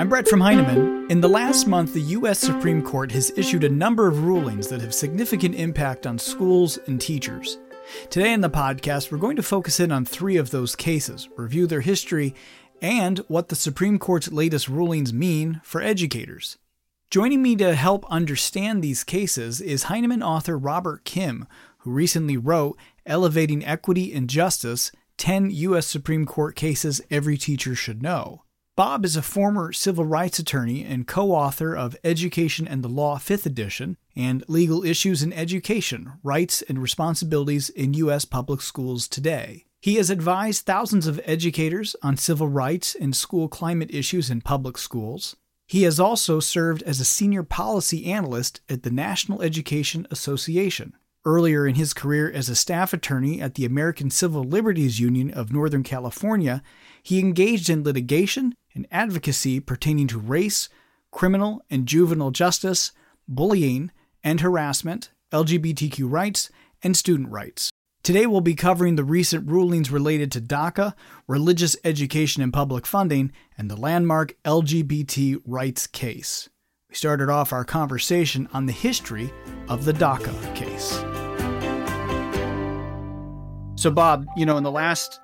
I'm Brett from Heinemann. In the last month, the U.S. Supreme Court has issued a number of rulings that have significant impact on schools and teachers. Today in the podcast, we're going to focus in on three of those cases, review their history, and what the Supreme Court's latest rulings mean for educators. Joining me to help understand these cases is Heinemann author Robert Kim, who recently wrote Elevating Equity and Justice 10 U.S. Supreme Court Cases Every Teacher Should Know. Bob is a former civil rights attorney and co author of Education and the Law 5th edition and Legal Issues in Education Rights and Responsibilities in U.S. Public Schools Today. He has advised thousands of educators on civil rights and school climate issues in public schools. He has also served as a senior policy analyst at the National Education Association. Earlier in his career as a staff attorney at the American Civil Liberties Union of Northern California, he engaged in litigation and advocacy pertaining to race, criminal and juvenile justice, bullying and harassment, LGBTQ rights, and student rights. Today we'll be covering the recent rulings related to DACA, religious education and public funding, and the landmark LGBT rights case. We started off our conversation on the history of the DACA case. So, Bob, you know, in the last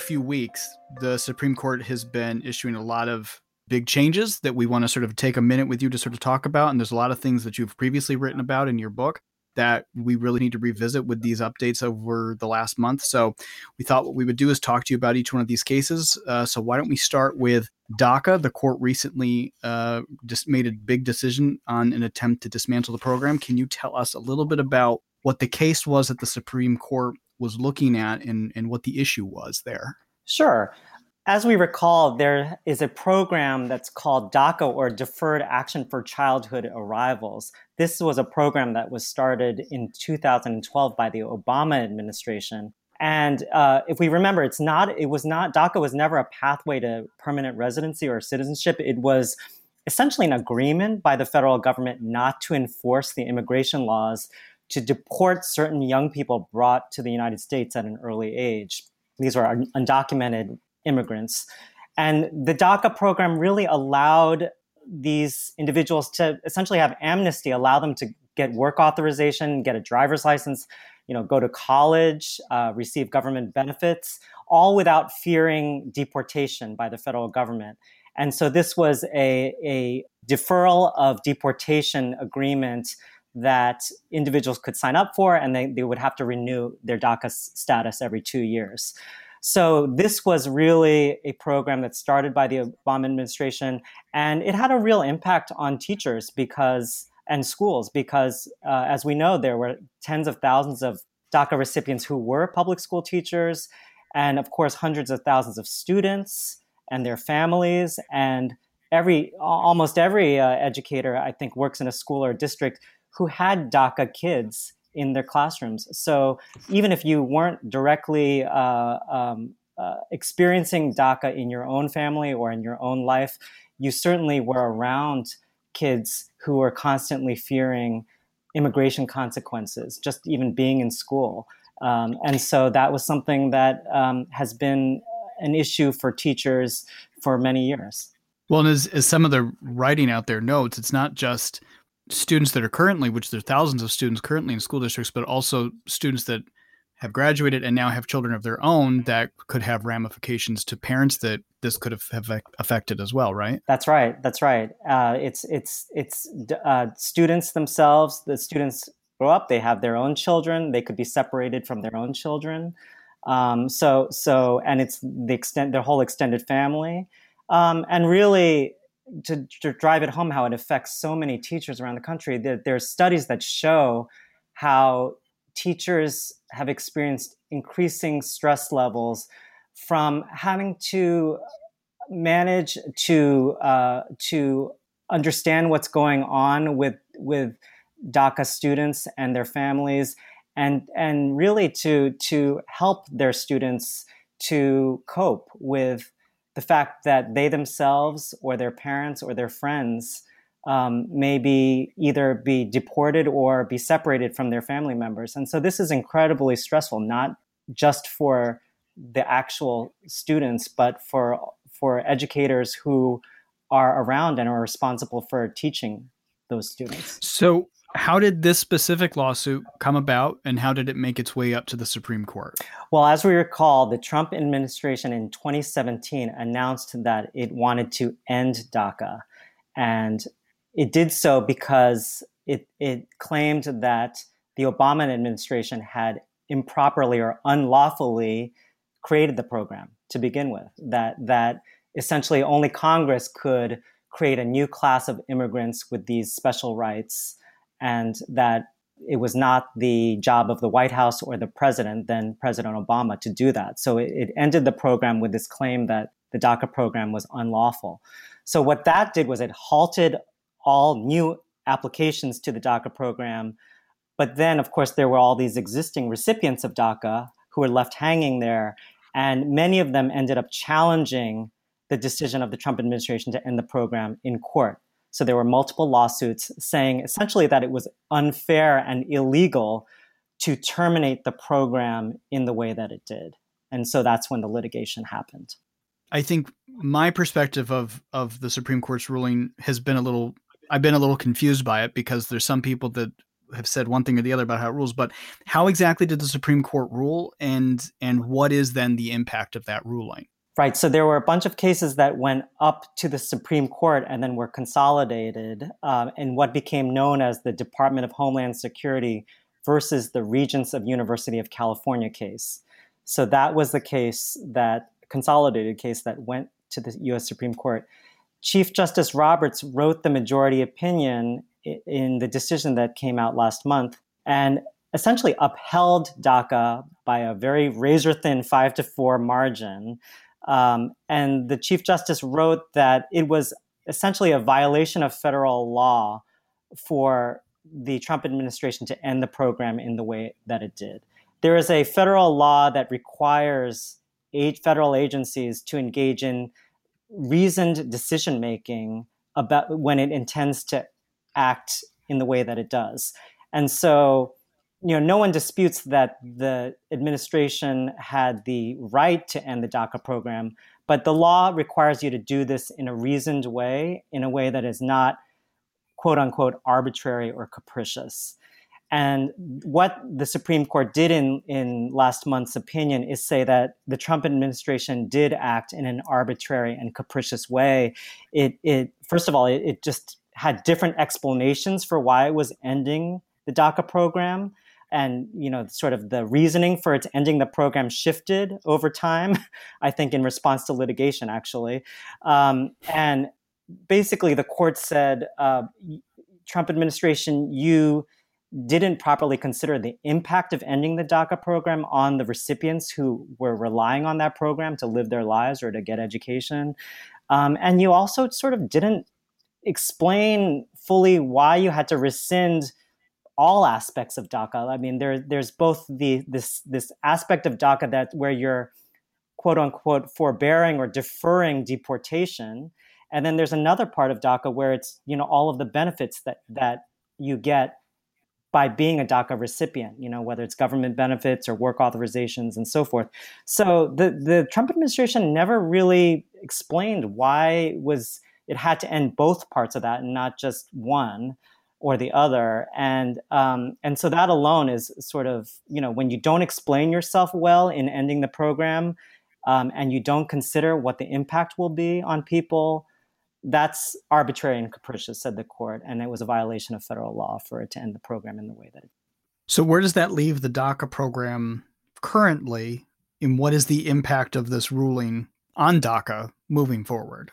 few weeks, the Supreme Court has been issuing a lot of big changes that we want to sort of take a minute with you to sort of talk about. And there's a lot of things that you've previously written about in your book that we really need to revisit with these updates over the last month. So we thought what we would do is talk to you about each one of these cases. Uh, so why don't we start with DACA? The court recently uh, just made a big decision on an attempt to dismantle the program. Can you tell us a little bit about what the case was that the Supreme Court was looking at and, and what the issue was there. Sure. As we recall, there is a program that's called DACA or Deferred Action for Childhood Arrivals. This was a program that was started in 2012 by the Obama administration. And uh, if we remember, it's not, it was not, DACA was never a pathway to permanent residency or citizenship. It was essentially an agreement by the federal government not to enforce the immigration laws to deport certain young people brought to the United States at an early age. These were undocumented immigrants. And the DACA program really allowed these individuals to essentially have amnesty, allow them to get work authorization, get a driver's license, you know, go to college, uh, receive government benefits, all without fearing deportation by the federal government. And so this was a, a deferral of deportation agreement that individuals could sign up for, and they, they would have to renew their DACA status every two years. So this was really a program that started by the Obama administration, and it had a real impact on teachers because and schools because, uh, as we know, there were tens of thousands of DACA recipients who were public school teachers, and of course, hundreds of thousands of students and their families, and every almost every uh, educator I think works in a school or district who had DACA kids in their classrooms. So even if you weren't directly uh, um, uh, experiencing DACA in your own family or in your own life, you certainly were around kids who were constantly fearing immigration consequences, just even being in school. Um, and so that was something that um, has been an issue for teachers for many years. Well, and as, as some of the writing out there notes, it's not just students that are currently, which there's thousands of students currently in school districts, but also students that have graduated and now have children of their own that could have ramifications to parents that this could have, have affected as well, right? That's right. That's right. Uh, it's it's it's uh, students themselves. The students grow up. They have their own children. They could be separated from their own children. Um, so so and it's the extent their whole extended family. Um, and really, to, to drive it home how it affects so many teachers around the country, there, there's studies that show how teachers have experienced increasing stress levels from having to manage to uh, to understand what's going on with with DACA students and their families, and and really to to help their students to cope with the fact that they themselves or their parents or their friends um, may be either be deported or be separated from their family members. And so this is incredibly stressful, not just for the actual students, but for for educators who are around and are responsible for teaching those students. So, how did this specific lawsuit come about and how did it make its way up to the Supreme Court? Well, as we recall, the Trump administration in 2017 announced that it wanted to end DACA. And it did so because it, it claimed that the Obama administration had improperly or unlawfully created the program to begin with. That that essentially only Congress could create a new class of immigrants with these special rights, and that it was not the job of the White House or the president, then President Obama, to do that. So it, it ended the program with this claim that the DACA program was unlawful. So what that did was it halted all new applications to the DACA program. But then, of course, there were all these existing recipients of DACA who were left hanging there. And many of them ended up challenging the decision of the Trump administration to end the program in court. So there were multiple lawsuits saying essentially that it was unfair and illegal to terminate the program in the way that it did. And so that's when the litigation happened. I think my perspective of of the Supreme Court's ruling has been a little I've been a little confused by it because there's some people that have said one thing or the other about how it rules, but how exactly did the Supreme Court rule and and what is then the impact of that ruling? Right. So there were a bunch of cases that went up to the Supreme Court and then were consolidated um, in what became known as the Department of Homeland Security versus the Regents of University of California case. So that was the case that consolidated case that went to the U.S. Supreme Court. Chief Justice Roberts wrote the majority opinion in the decision that came out last month and essentially upheld DACA by a very razor thin five to four margin. Um, and the Chief Justice wrote that it was essentially a violation of federal law for the Trump administration to end the program in the way that it did. There is a federal law that requires federal agencies to engage in reasoned decision making about when it intends to act in the way that it does. And so, you know, no one disputes that the administration had the right to end the DACA program, but the law requires you to do this in a reasoned way, in a way that is not quote unquote arbitrary or capricious. And what the Supreme Court did in, in last month's opinion is say that the Trump administration did act in an arbitrary and capricious way. It, it first of all, it, it just had different explanations for why it was ending the DACA program. And you know, sort of the reasoning for its ending the program shifted over time. I think in response to litigation, actually, um, and basically the court said, uh, "Trump administration, you." didn't properly consider the impact of ending the DACA program on the recipients who were relying on that program to live their lives or to get education. Um, and you also sort of didn't explain fully why you had to rescind all aspects of DACA. I mean, there, there's both the this this aspect of DACA that where you're quote unquote forbearing or deferring deportation, and then there's another part of DACA where it's you know all of the benefits that that you get by being a DACA recipient, you know, whether it's government benefits or work authorizations and so forth. So the, the Trump administration never really explained why was it had to end both parts of that and not just one or the other. And um, and so that alone is sort of, you know, when you don't explain yourself well in ending the program um, and you don't consider what the impact will be on people, that's arbitrary and capricious, said the court, and it was a violation of federal law for it to end the program in the way that it. So, where does that leave the DACA program currently, and what is the impact of this ruling on DACA moving forward?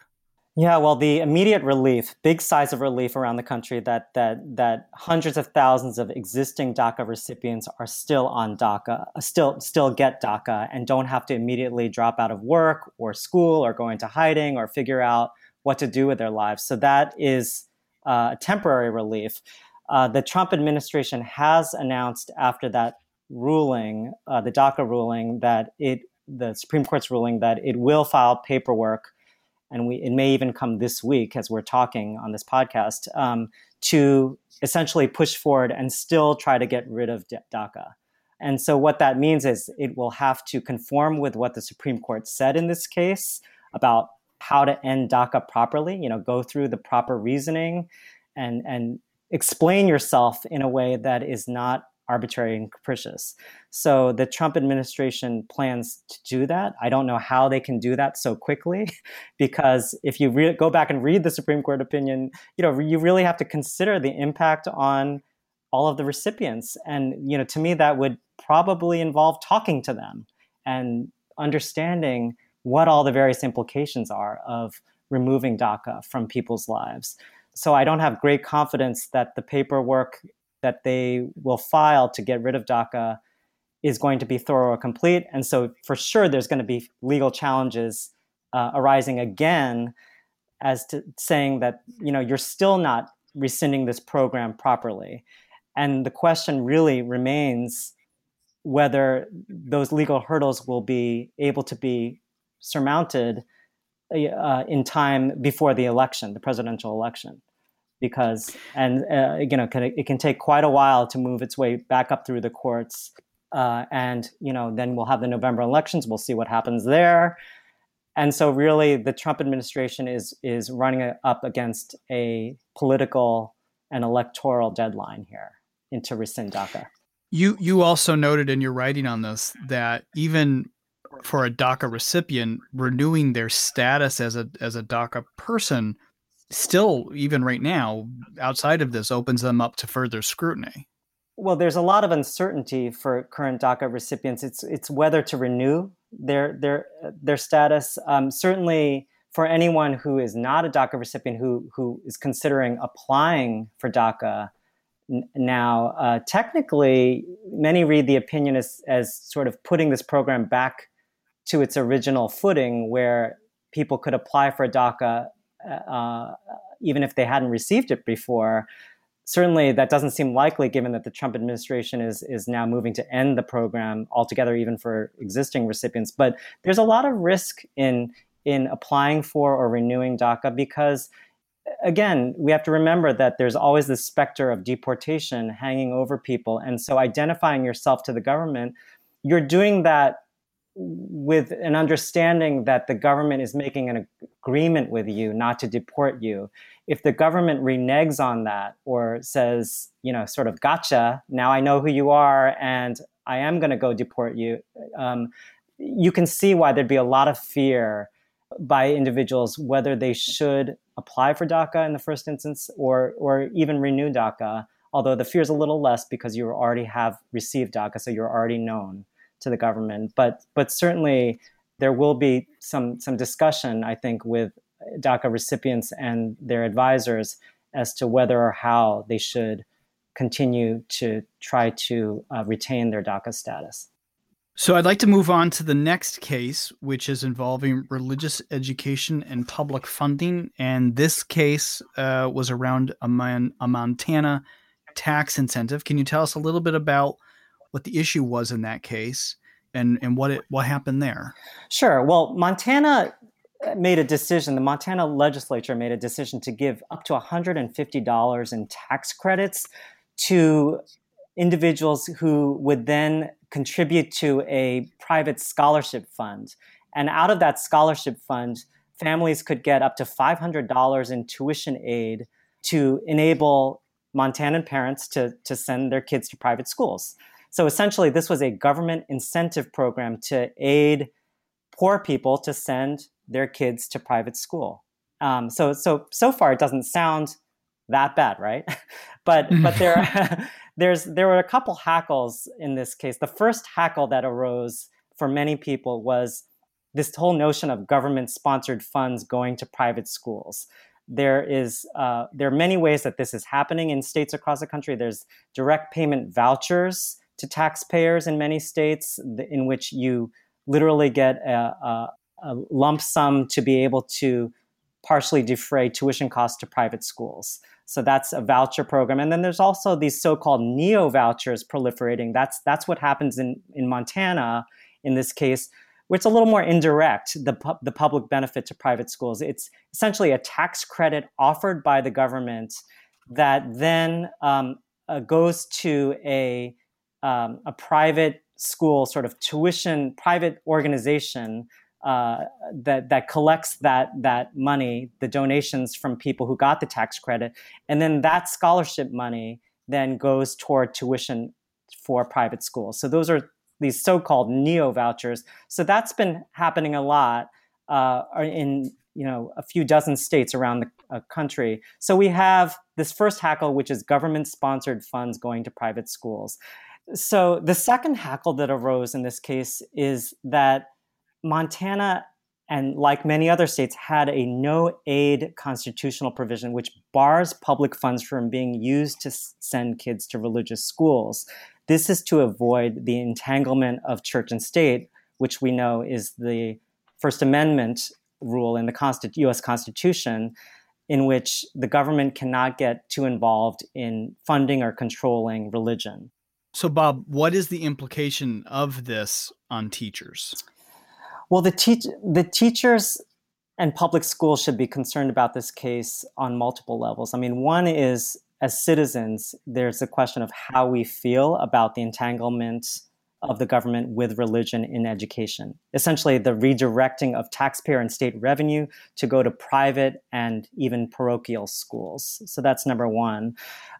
Yeah, well, the immediate relief, big size of relief around the country, that that that hundreds of thousands of existing DACA recipients are still on DACA, still still get DACA, and don't have to immediately drop out of work or school or go into hiding or figure out what to do with their lives. So that is uh, a temporary relief. Uh, the Trump administration has announced after that ruling, uh, the DACA ruling, that it, the Supreme Court's ruling, that it will file paperwork, and we, it may even come this week as we're talking on this podcast, um, to essentially push forward and still try to get rid of DACA. And so what that means is it will have to conform with what the Supreme Court said in this case about how to end DACA properly, you know, go through the proper reasoning and, and explain yourself in a way that is not arbitrary and capricious. So the Trump administration plans to do that. I don't know how they can do that so quickly, because if you re- go back and read the Supreme Court opinion, you know you really have to consider the impact on all of the recipients, and you know to me that would probably involve talking to them and understanding what all the various implications are of removing DACA from people's lives. So I don't have great confidence that the paperwork that they will file to get rid of DACA is going to be thorough or complete. And so, for sure, there's going to be legal challenges uh, arising again as to saying that you know you're still not rescinding this program properly. And the question really remains whether those legal hurdles will be able to be surmounted uh, in time before the election, the presidential election because and uh, you know it can take quite a while to move its way back up through the courts uh, and you know then we'll have the november elections. We'll see what happens there. And so really the trump administration is is running up against a political and electoral deadline here into rescind daca. You you also noted in your writing on this that even for a daca recipient renewing their status as a as a daca person still, even right now, outside of this, opens them up to further scrutiny. Well, there's a lot of uncertainty for current DACA recipients. It's it's whether to renew their their their status. Um, certainly, for anyone who is not a DACA recipient who who is considering applying for DACA n- now, uh, technically, many read the opinion as as sort of putting this program back to its original footing, where people could apply for DACA uh, even if they hadn't received it before. Certainly, that doesn't seem likely given that the Trump administration is, is now moving to end the program altogether, even for existing recipients. But there's a lot of risk in, in applying for or renewing DACA because again, we have to remember that there's always this specter of deportation hanging over people. And so identifying yourself to the government, you're doing that with an understanding that the government is making an agreement with you not to deport you. If the government reneges on that or says, you know, sort of, gotcha, now I know who you are and I am going to go deport you, um, you can see why there'd be a lot of fear by individuals whether they should apply for DACA in the first instance or, or even renew DACA, although the fear is a little less because you already have received DACA, so you're already known to the government. But but certainly there will be some some discussion, I think, with DACA recipients and their advisors as to whether or how they should continue to try to uh, retain their DACA status. So I'd like to move on to the next case, which is involving religious education and public funding. And this case uh, was around a, man, a Montana tax incentive. Can you tell us a little bit about what the issue was in that case and and what it what happened there. Sure. Well, Montana uh, made a decision. The Montana legislature made a decision to give up to $150 in tax credits to individuals who would then contribute to a private scholarship fund. And out of that scholarship fund, families could get up to $500 in tuition aid to enable Montanan parents to, to send their kids to private schools. So essentially, this was a government incentive program to aid poor people to send their kids to private school. Um, so so so far, it doesn't sound that bad, right? but but there there's there were a couple hackles in this case. The first hackle that arose for many people was this whole notion of government sponsored funds going to private schools there is uh, there are many ways that this is happening in states across the country. There's direct payment vouchers to taxpayers in many states, in which you literally get a, a, a lump sum to be able to partially defray tuition costs to private schools. So that's a voucher program. And then there's also these so-called neo vouchers proliferating. That's that's what happens in, in Montana in this case, where it's a little more indirect, the, pu- the public benefit to private schools. It's essentially a tax credit offered by the government that then um, uh, goes to a um, a private school sort of tuition private organization uh, that that collects that that money, the donations from people who got the tax credit, and then that scholarship money then goes toward tuition for private schools. So those are these so-called neo vouchers. So that's been happening a lot uh, in you know a few dozen states around the uh, country. So we have this first hackle, which is government-sponsored funds going to private schools. So the second hackle that arose in this case is that Montana and like many other states had a no aid constitutional provision which bars public funds from being used to send kids to religious schools. This is to avoid the entanglement of church and state which we know is the first amendment rule in the us constitution in which the government cannot get too involved in funding or controlling religion so bob what is the implication of this on teachers well, the, teach- the teachers and public schools should be concerned about this case on multiple levels. I mean, one is as citizens, there's a question of how we feel about the entanglement of the government with religion in education. Essentially, the redirecting of taxpayer and state revenue to go to private and even parochial schools. So that's number one.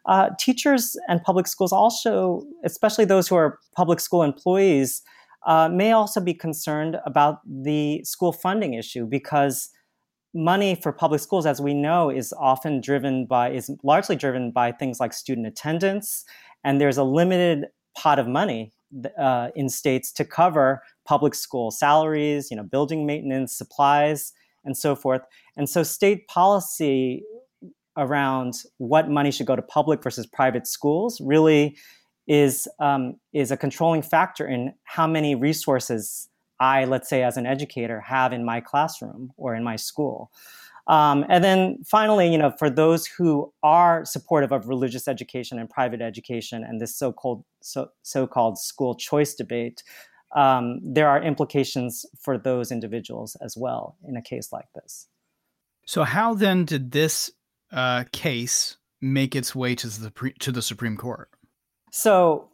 Uh, teachers and public schools also, especially those who are public school employees, uh, may also be concerned about the school funding issue because money for public schools, as we know, is often driven by, is largely driven by things like student attendance. And there's a limited pot of money uh, in states to cover public school salaries, you know, building maintenance, supplies, and so forth. And so state policy around what money should go to public versus private schools really is um, is a controlling factor in how many resources I, let's say, as an educator, have in my classroom or in my school. Um, and then finally, you know, for those who are supportive of religious education and private education and this so-called so, so-called school choice debate, um, there are implications for those individuals as well in a case like this. So, how then did this uh, case make its way to the to the Supreme Court? So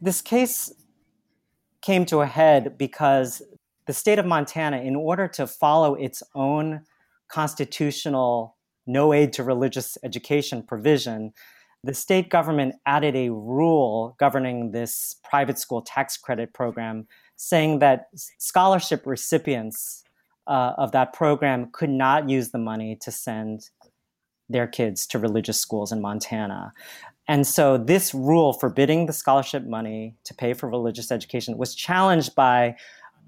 this case came to a head because the state of Montana, in order to follow its own constitutional no aid to religious education provision, the state government added a rule governing this private school tax credit program, saying that scholarship recipients uh, of that program could not use the money to send their kids to religious schools in Montana. And so this rule forbidding the scholarship money to pay for religious education was challenged by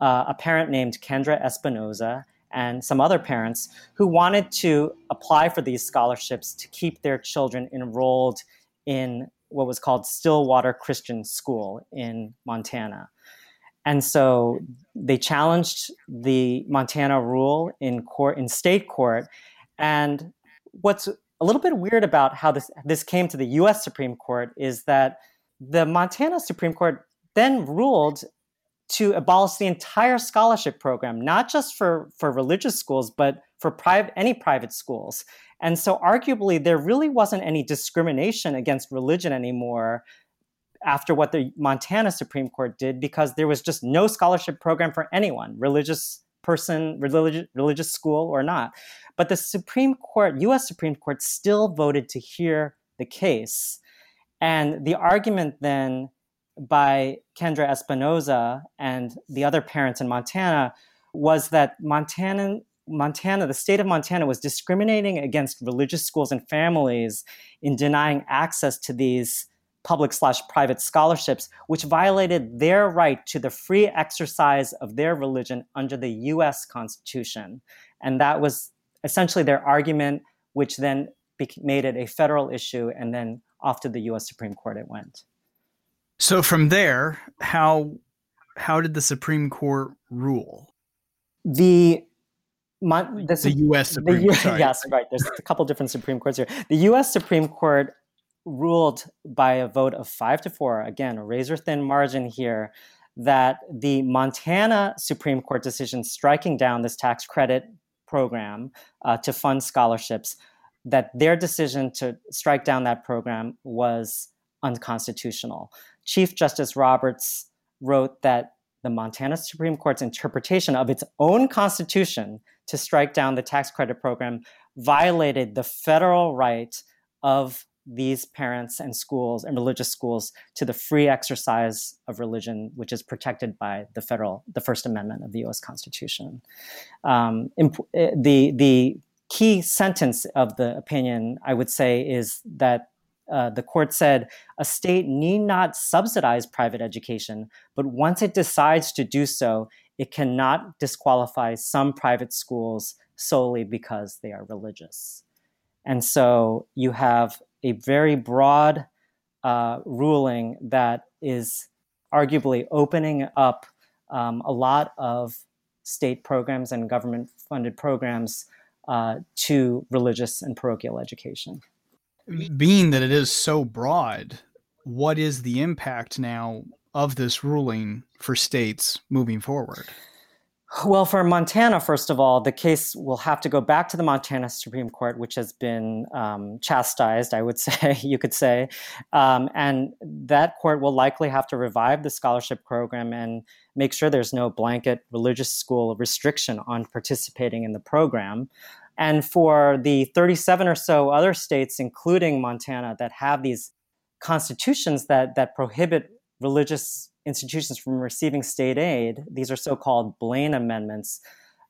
uh, a parent named Kendra Espinoza and some other parents who wanted to apply for these scholarships to keep their children enrolled in what was called Stillwater Christian School in Montana. And so they challenged the Montana rule in court in state court. And what's a little bit weird about how this this came to the U.S. Supreme Court is that the Montana Supreme Court then ruled to abolish the entire scholarship program, not just for for religious schools, but for private any private schools. And so, arguably, there really wasn't any discrimination against religion anymore after what the Montana Supreme Court did, because there was just no scholarship program for anyone, religious person, religious religious school or not. But the Supreme Court, US Supreme Court, still voted to hear the case. And the argument then by Kendra Espinoza and the other parents in Montana was that Montana, Montana, the state of Montana was discriminating against religious schools and families in denying access to these public slash private scholarships, which violated their right to the free exercise of their religion under the US Constitution. And that was essentially their argument, which then made it a federal issue, and then off to the U.S. Supreme Court it went. So from there, how how did the Supreme Court rule? The the, the, U.S. Supreme Court. Yes, right. There's a couple different Supreme Courts here. The U.S. Supreme Court ruled by a vote of five to four, again, a razor thin margin here, that the Montana Supreme Court decision striking down this tax credit program uh, to fund scholarships, that their decision to strike down that program was unconstitutional. Chief Justice Roberts wrote that the Montana Supreme Court's interpretation of its own constitution to strike down the tax credit program violated the federal right of these parents and schools and religious schools to the free exercise of religion, which is protected by the federal, the First Amendment of the U.S. Constitution. Um, imp- eh, the the key sentence of the opinion, I would say, is that uh, the court said a state need not subsidize private education, but once it decides to do so, it cannot disqualify some private schools solely because they are religious. And so you have a very broad uh, ruling that is arguably opening up um, a lot of state programs and government funded programs uh, to religious and parochial education. Being that it is so broad, what is the impact now of this ruling for states moving forward? Well, for Montana, first of all, the case will have to go back to the Montana Supreme Court, which has been um, chastised, I would say, you could say. Um, and that court will likely have to revive the scholarship program and make sure there's no blanket religious school restriction on participating in the program. And for the 37 or so other states, including Montana, that have these constitutions that, that prohibit religious institutions from receiving state aid, these are so called Blaine amendments,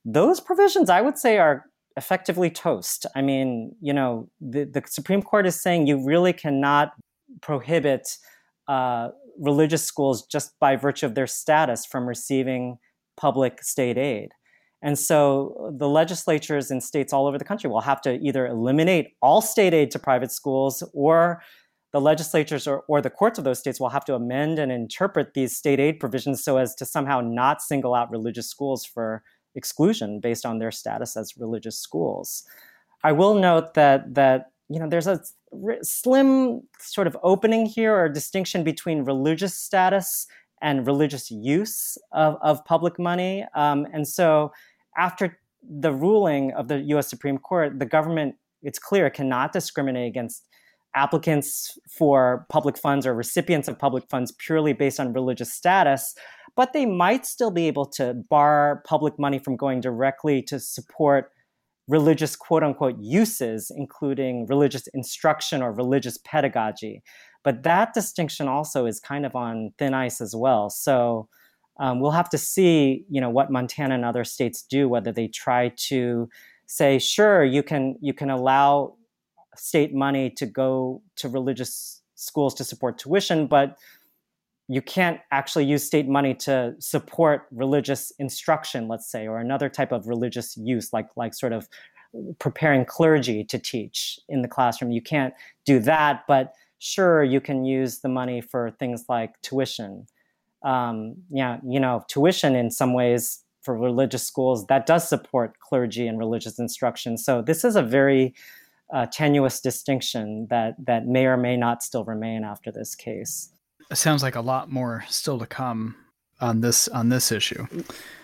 those provisions I would say are effectively toast. I mean, you know, the, the Supreme Court is saying you really cannot prohibit uh, religious schools just by virtue of their status from receiving public state aid. And so the legislatures in states all over the country will have to either eliminate all state aid to private schools or the legislatures or, or the courts of those states will have to amend and interpret these state aid provisions so as to somehow not single out religious schools for exclusion based on their status as religious schools. I will note that that you know there's a slim sort of opening here or distinction between religious status and religious use of, of public money. Um, and so after the ruling of the US Supreme Court, the government, it's clear, cannot discriminate against applicants for public funds or recipients of public funds purely based on religious status, but they might still be able to bar public money from going directly to support religious quote unquote uses, including religious instruction or religious pedagogy. But that distinction also is kind of on thin ice as well. So um, we'll have to see, you know, what Montana and other states do, whether they try to say, sure, you can you can allow state money to go to religious schools to support tuition, but you can't actually use state money to support religious instruction, let's say, or another type of religious use, like like sort of preparing clergy to teach in the classroom. You can't do that, but sure, you can use the money for things like tuition. Um, yeah, you know, tuition in some ways for religious schools that does support clergy and religious instruction. So this is a very uh, tenuous distinction that that may or may not still remain after this case. It sounds like a lot more still to come on this on this issue.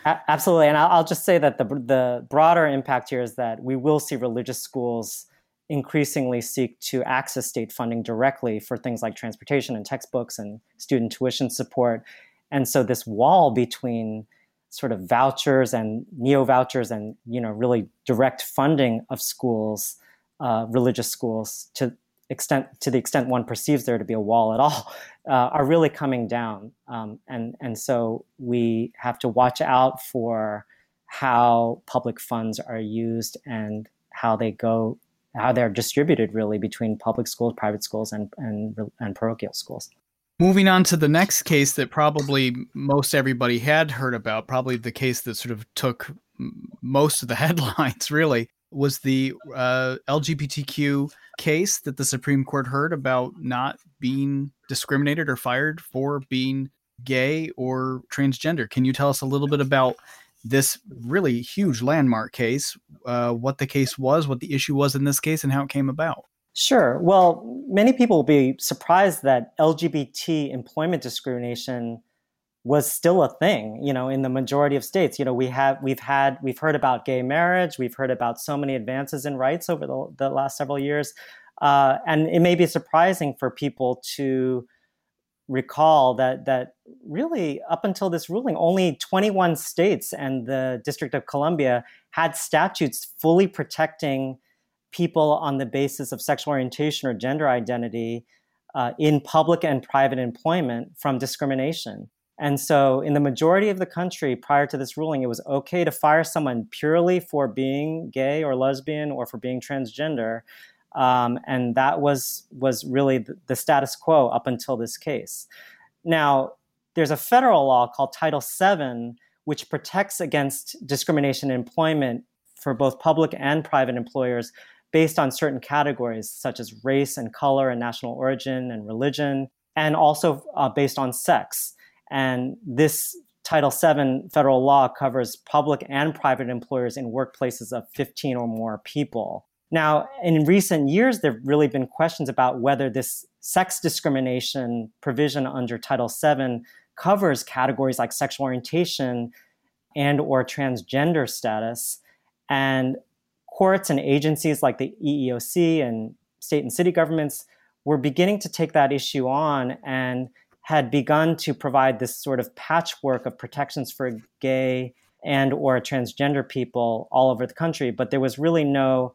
A- absolutely, and I'll, I'll just say that the the broader impact here is that we will see religious schools increasingly seek to access state funding directly for things like transportation and textbooks and student tuition support. And so this wall between sort of vouchers and neo vouchers and you know really direct funding of schools uh, religious schools to extent to the extent one perceives there to be a wall at all uh, are really coming down. Um, and and so we have to watch out for how public funds are used and how they go how they're distributed really between public schools private schools and and, and parochial schools Moving on to the next case that probably most everybody had heard about, probably the case that sort of took most of the headlines, really, was the uh, LGBTQ case that the Supreme Court heard about not being discriminated or fired for being gay or transgender. Can you tell us a little bit about this really huge landmark case, uh, what the case was, what the issue was in this case, and how it came about? Sure. Well, many people will be surprised that LGBT employment discrimination was still a thing, you know, in the majority of states. You know, we have we've had we've heard about gay marriage, we've heard about so many advances in rights over the, the last several years, uh, and it may be surprising for people to recall that that really up until this ruling, only 21 states and the District of Columbia had statutes fully protecting people on the basis of sexual orientation or gender identity uh, in public and private employment from discrimination. And so, in the majority of the country prior to this ruling, it was okay to fire someone purely for being gay or lesbian or for being transgender. Um, and that was, was really the, status quo up until this case. Now, there's a federal law called Title VII, which protects against discrimination in employment for both public and private employers based on certain categories such as race and color and national origin and religion, and also uh, based on sex. And this Title VII federal law covers public and private employers in workplaces of 15 or more people. Now, in recent years, there have really been questions about whether this sex discrimination provision under Title VII covers categories like sexual orientation and or transgender status. And courts and agencies like the EEOC and state and city governments were beginning to take that issue on and had begun to provide this sort of patchwork of protections for gay and or transgender people all over the country but there was really no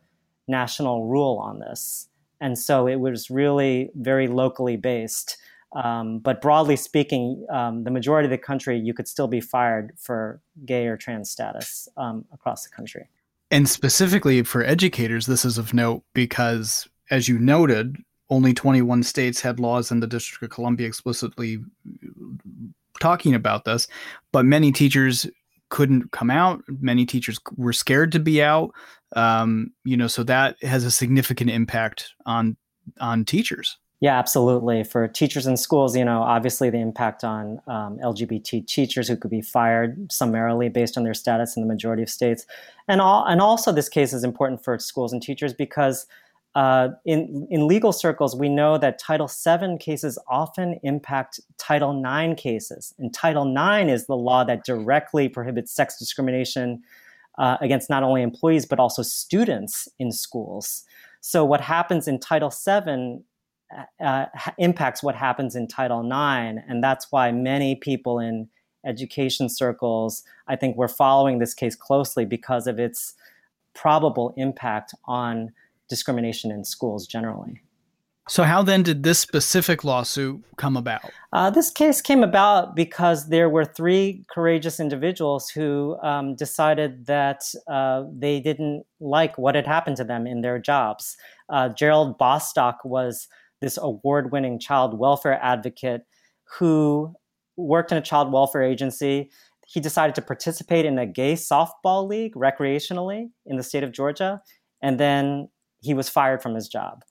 national rule on this. And so it was really very locally based. Um, but broadly speaking um, the majority of the country you could still be fired for gay or trans status um, across the country and specifically for educators, this is of note because, as you noted, only 21 states had laws in the District of Columbia explicitly talking about this, but many teachers couldn't come out. Many teachers were scared to be out. Um, you know, so that has a significant impact on on teachers. Yeah, absolutely. For teachers in schools, you know, obviously the impact on um, LGBT teachers who could be fired summarily based on their status in the majority of states, and all, and also this case is important for schools and teachers because uh, in in legal circles we know that Title VII cases often impact Title IX cases, and Title IX is the law that directly prohibits sex discrimination uh, against not only employees but also students in schools. So what happens in Title VII uh, impacts what happens in Title IX. And that's why many people in education circles, I think, were following this case closely because of its probable impact on discrimination in schools generally. So, how then did this specific lawsuit come about? Uh, this case came about because there were three courageous individuals who um, decided that uh, they didn't like what had happened to them in their jobs. Uh, Gerald Bostock was this award winning child welfare advocate who worked in a child welfare agency. He decided to participate in a gay softball league recreationally in the state of Georgia, and then he was fired from his job.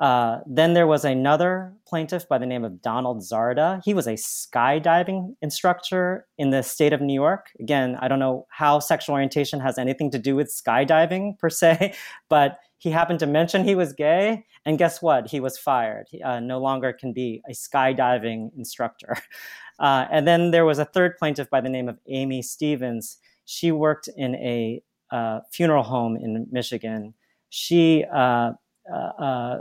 Uh, then there was another plaintiff by the name of Donald Zarda. He was a skydiving instructor in the state of New York. Again, I don't know how sexual orientation has anything to do with skydiving per se, but he happened to mention he was gay, and guess what? He was fired. He uh, no longer can be a skydiving instructor. Uh, and then there was a third plaintiff by the name of Aimee Stephens. She worked in a uh, funeral home in Michigan. She uh, uh, uh,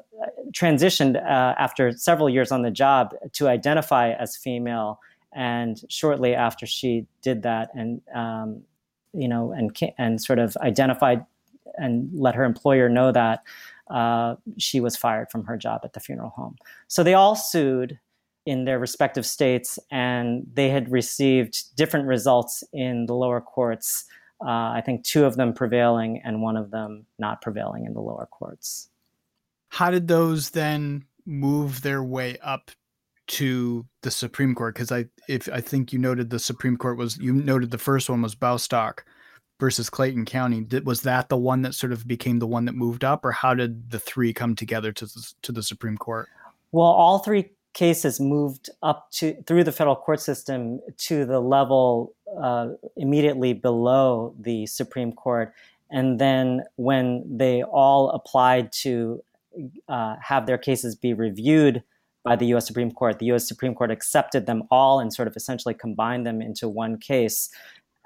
transitioned after several years on the job to identify as female. And shortly after she did that, and um, you know, and and sort of identified and let her employer know that uh, she was fired from her job at the funeral home. So they all sued in their respective states, and they had received different results in the lower courts. Uh, I think two of them prevailing and one of them not prevailing in the lower courts. How did those then move their way up to the Supreme Court? Because I, if I think you noted the Supreme Court was you noted the first one was Bostock versus Clayton County. Did, was that the one that sort of became the one that moved up, or how did the three come together to the, to the Supreme Court? Well, all three cases moved up to through the federal court system to the level uh, immediately below the Supreme Court, and then when they all applied to uh, have their cases be reviewed by the U.S. Supreme Court, the U.S. Supreme Court accepted them all and sort of essentially combined them into one case.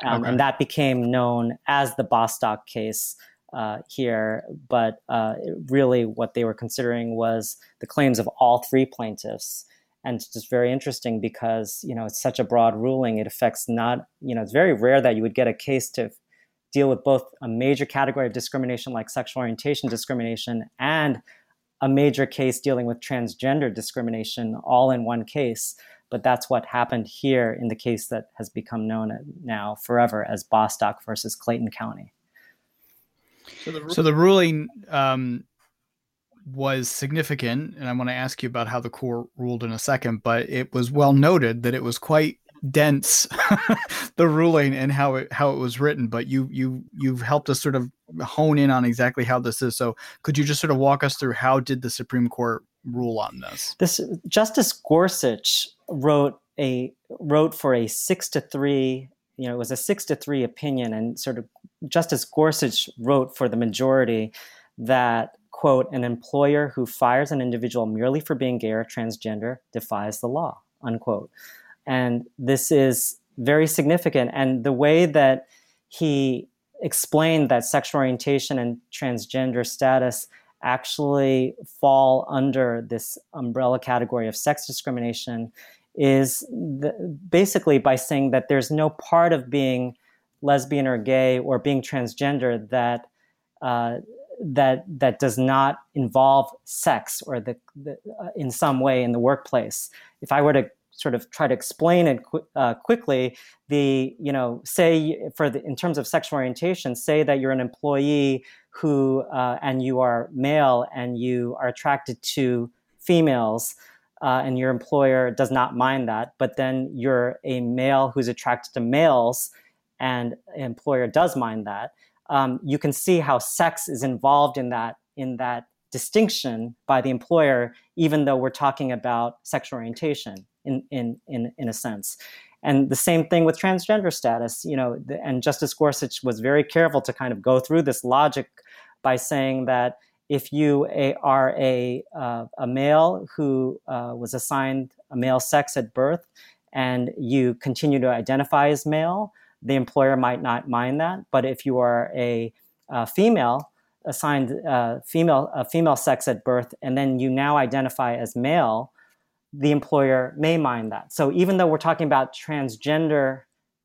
Um, okay. And that became known as the Bostock case uh, here. But uh, really, what they were considering was the claims of all three plaintiffs. and it's just very interesting because you know it's such a broad ruling. It affects not you know it's very rare that you would get a case to deal with both a major category of discrimination like sexual orientation discrimination and a major case dealing with transgender discrimination all in one case. But that's what happened here in the case that has become known now forever as Bostock versus Clayton County. So the, so the ruling um, was significant, and I want to ask you about how the court ruled in a second. But it was well noted that it was quite dense, the ruling and how it how it was written. But you you you've helped us sort of hone in on exactly how this is. So could you just sort of walk us through how did the Supreme Court rule on this? This Justice Gorsuch wrote a wrote for a six to three. You know, it was a six to three opinion, and sort of Justice Gorsuch wrote for the majority that quote an employer who fires an individual merely for being gay or transgender defies the law unquote and this is very significant and the way that he explained that sexual orientation and transgender status actually fall under this umbrella category of sex discrimination is the, basically by saying that there's no part of being lesbian or gay or being transgender that uh, that that does not involve sex or the, the uh, in some way in the workplace. If I were to sort of try to explain it qu- uh, quickly, the you know say for the in terms of sexual orientation, say that you're an employee who uh, and you are male and you are attracted to females. Uh, and your employer does not mind that, but then you're a male who's attracted to males, and employer does mind that. Um, you can see how sex is involved in that in that distinction by the employer, even though we're talking about sexual orientation in in in, in a sense. And the same thing with transgender status, you know, the, and Justice Gorsuch was very careful to kind of go through this logic by saying that if you a, are a, uh, a male who uh, was assigned a male sex at birth and you continue to identify as male, the employer might not mind that. But if you are a, a female assigned uh, female uh, female sex at birth, and then you now identify as male, the employer may mind that. So even though we're talking about transgender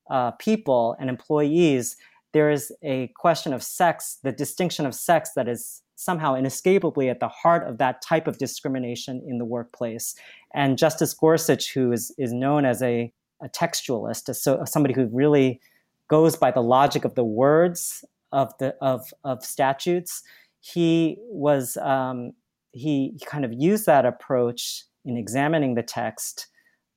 uh, people and employees, there is a question of sex, the distinction of sex that is somehow inescapably at the heart of that type of discrimination in the workplace. And Justice Gorsuch, who is, is known as a a textualist, so somebody who really goes by the logic of the words of the of of statutes. He was um, he kind of used that approach in examining the text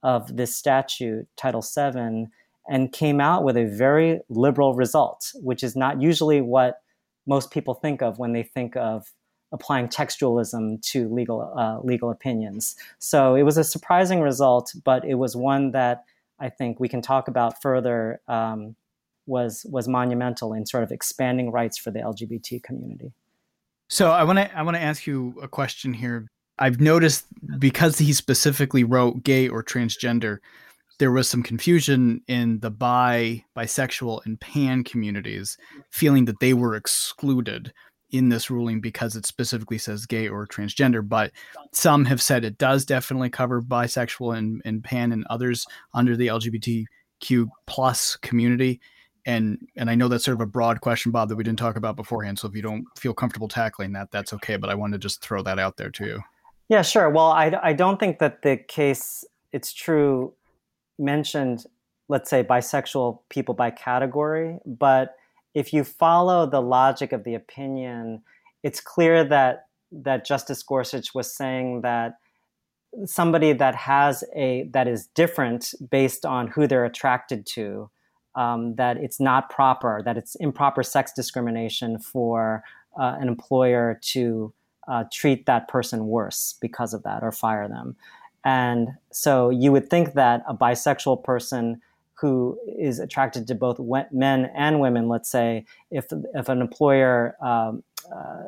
of this statute, Title VII, and came out with a very liberal result, which is not usually what most people think of when they think of applying textualism to legal uh, legal opinions. So it was a surprising result, but it was one that I think we can talk about further, um, was was monumental in sort of expanding rights for the LGBT community. So I want to I want to ask you a question here. I've noticed because he specifically wrote gay or transgender, there was some confusion in the bi, bisexual, and pan communities, feeling that they were excluded in this ruling because it specifically says gay or transgender, but some have said it does definitely cover bisexual and, and pan and others under the LGBTQ plus community. And and I know that's sort of a broad question, Bob, that we didn't talk about beforehand. So if you don't feel comfortable tackling that, that's okay. But I wanted to just throw that out there to you. Yeah, sure. Well, I, I don't think that the case, it's true, mentioned, let's say, bisexual people by category, but if you follow the logic of the opinion, it's clear that that Justice Gorsuch was saying that somebody that has a that is different based on who they're attracted to, um, that it's not proper, that it's improper sex discrimination for uh, an employer to uh, treat that person worse because of that or fire them. And so you would think that a bisexual person who is attracted to both men and women, let's say, if, if an employer um, uh,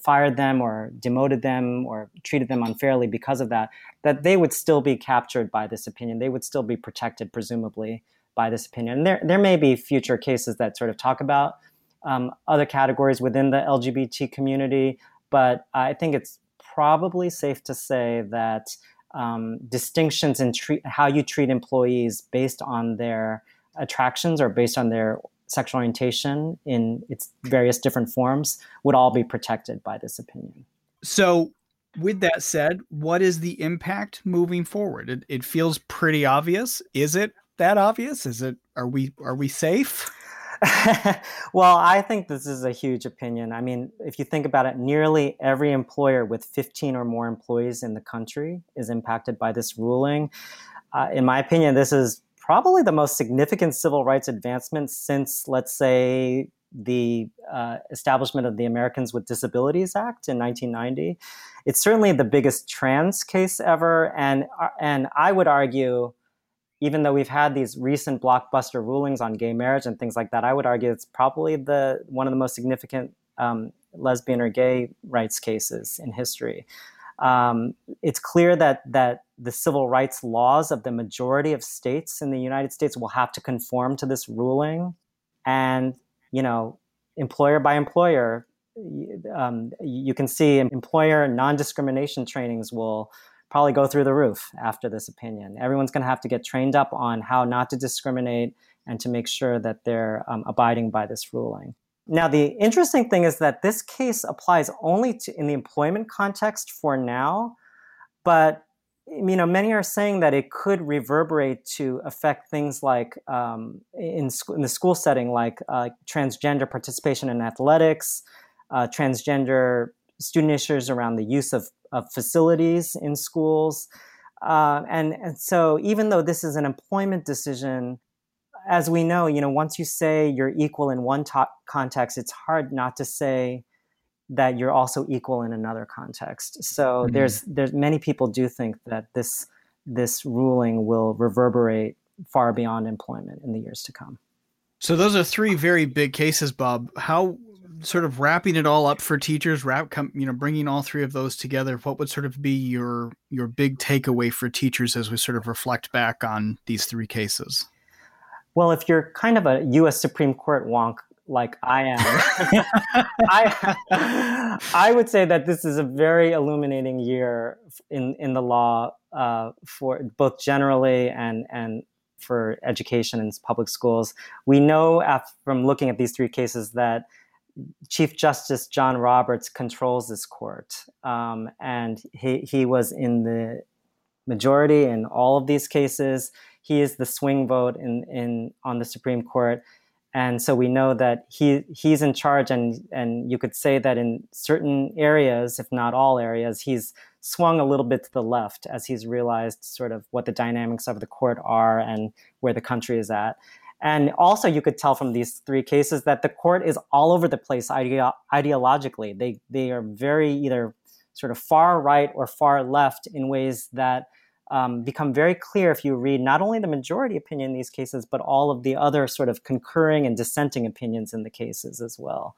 fired them or demoted them or treated them unfairly because of that, that they would still be captured by this opinion. They would still be protected, presumably, by this opinion. And there, there may be future cases that sort of talk about um, other categories within the LGBT community, but I think it's probably safe to say that um, distinctions in treat, how you treat employees based on their attractions or based on their sexual orientation in its various different forms would all be protected by this opinion. So, with that said, what is the impact moving forward? It, it feels pretty obvious. Is it that obvious? Is it? Are we are we safe? well, I think this is a huge opinion. I mean, if you think about it, nearly every employer with 15 or more employees in the country is impacted by this ruling. Uh, in my opinion, this is probably the most significant civil rights advancement since, let's say, the uh, establishment of the Americans with Disabilities Act in 1990. It's certainly the biggest trans case ever, and uh, and I would argue even though we've had these recent blockbuster rulings on gay marriage and things like that, I would argue it's probably the one of the most significant um, lesbian or gay rights cases in history. Um, it's clear that that the civil rights laws of the majority of states in the United States will have to conform to this ruling, and you know, employer by employer, um, you can see employer non-discrimination trainings will probably go through the roof after this opinion. Everyone's going to have to get trained up on how not to discriminate and to make sure that they're um, abiding by this ruling. Now, the interesting thing is that this case applies only to in the employment context for now, but you know many are saying that it could reverberate to affect things like um, in, sc- in, the school setting, like uh, transgender participation in athletics, uh, transgender student issues around the use of of facilities in schools. Uh, and, and so even though this is an employment decision, as we know, you know, once you say you're equal in one context, it's hard not to say that you're also equal in another context. So mm-hmm. there's there's many people do think that this this ruling will reverberate far beyond employment in the years to come. So those are three very big cases, Bob. How sort of wrapping it all up for teachers, wrap, com, you know, bringing all three of those together, what would sort of be your your big takeaway for teachers as we sort of reflect back on these three cases? Well, if you're kind of a U.S. Supreme Court wonk like I am, I I would say that this is a very illuminating year in in the law uh, for both generally and and for education in public schools. We know from looking at these three cases that Chief Justice John Roberts controls this court, um, and he he was in the majority in all of these cases. He is the swing vote in in on the Supreme Court, and so we know that he he's in charge. And and you could say that in certain areas, if not all areas, he's swung a little bit to the left as he's realized sort of what the dynamics of the court are and where the country is at. And also, you could tell from these three cases that the court is all over the place ideo- ideologically. They they are very either sort of far right or far left in ways that um, become very clear if you read not only the majority opinion in these cases, but all of the other sort of concurring and dissenting opinions in the cases as well.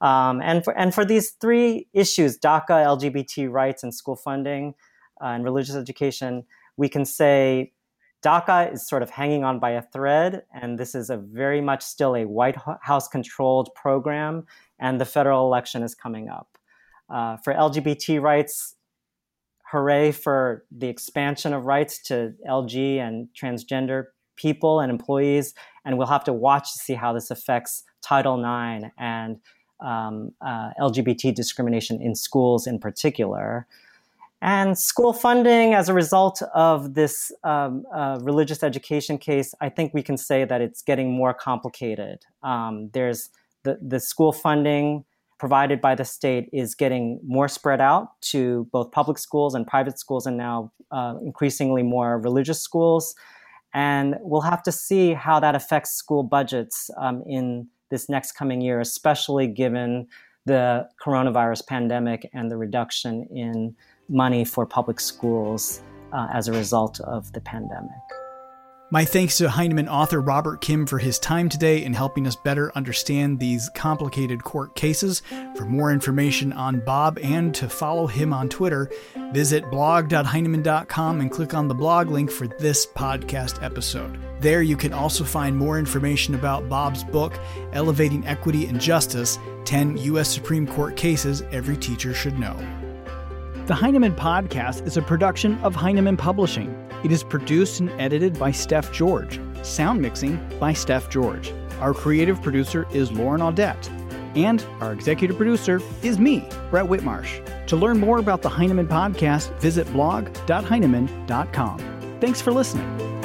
Um, and for and for these three issues, DACA, LGBT rights, and school funding, uh, and religious education, we can say DACA is sort of hanging on by a thread, and this is a very much still a White House controlled program, and the federal election is coming up. Uh, for LGBT rights, hooray for the expansion of rights to LG and transgender people and employees, and we'll have to watch to see how this affects Title IX and um, uh, LGBT discrimination in schools in particular. And school funding, as a result of this um, uh, religious education case, I think we can say that it's getting more complicated. Um, there's the, the school funding provided by the state is getting more spread out to both public schools and private schools, and now uh, increasingly more religious schools. And we'll have to see how that affects school budgets um, in this next coming year, especially given the coronavirus pandemic and the reduction in money for public schools uh, as a result of the pandemic. My thanks to Heinemann author Robert Kim for his time today in helping us better understand these complicated court cases. For more information on Bob and to follow him on Twitter, visit blog.heinemann.com and click on the blog link for this podcast episode. There you can also find more information about Bob's book, Elevating Equity and Justice 10 U.S. Supreme Court Cases Every Teacher Should Know. The Heinemann Podcast is a production of Heinemann Publishing. It is produced and edited by Steph George. Sound mixing by Steph George. Our creative producer is Lauren Audette. And our executive producer is me, Brett Whitmarsh. To learn more about the Heinemann Podcast, visit blog.heinemann.com. Thanks for listening.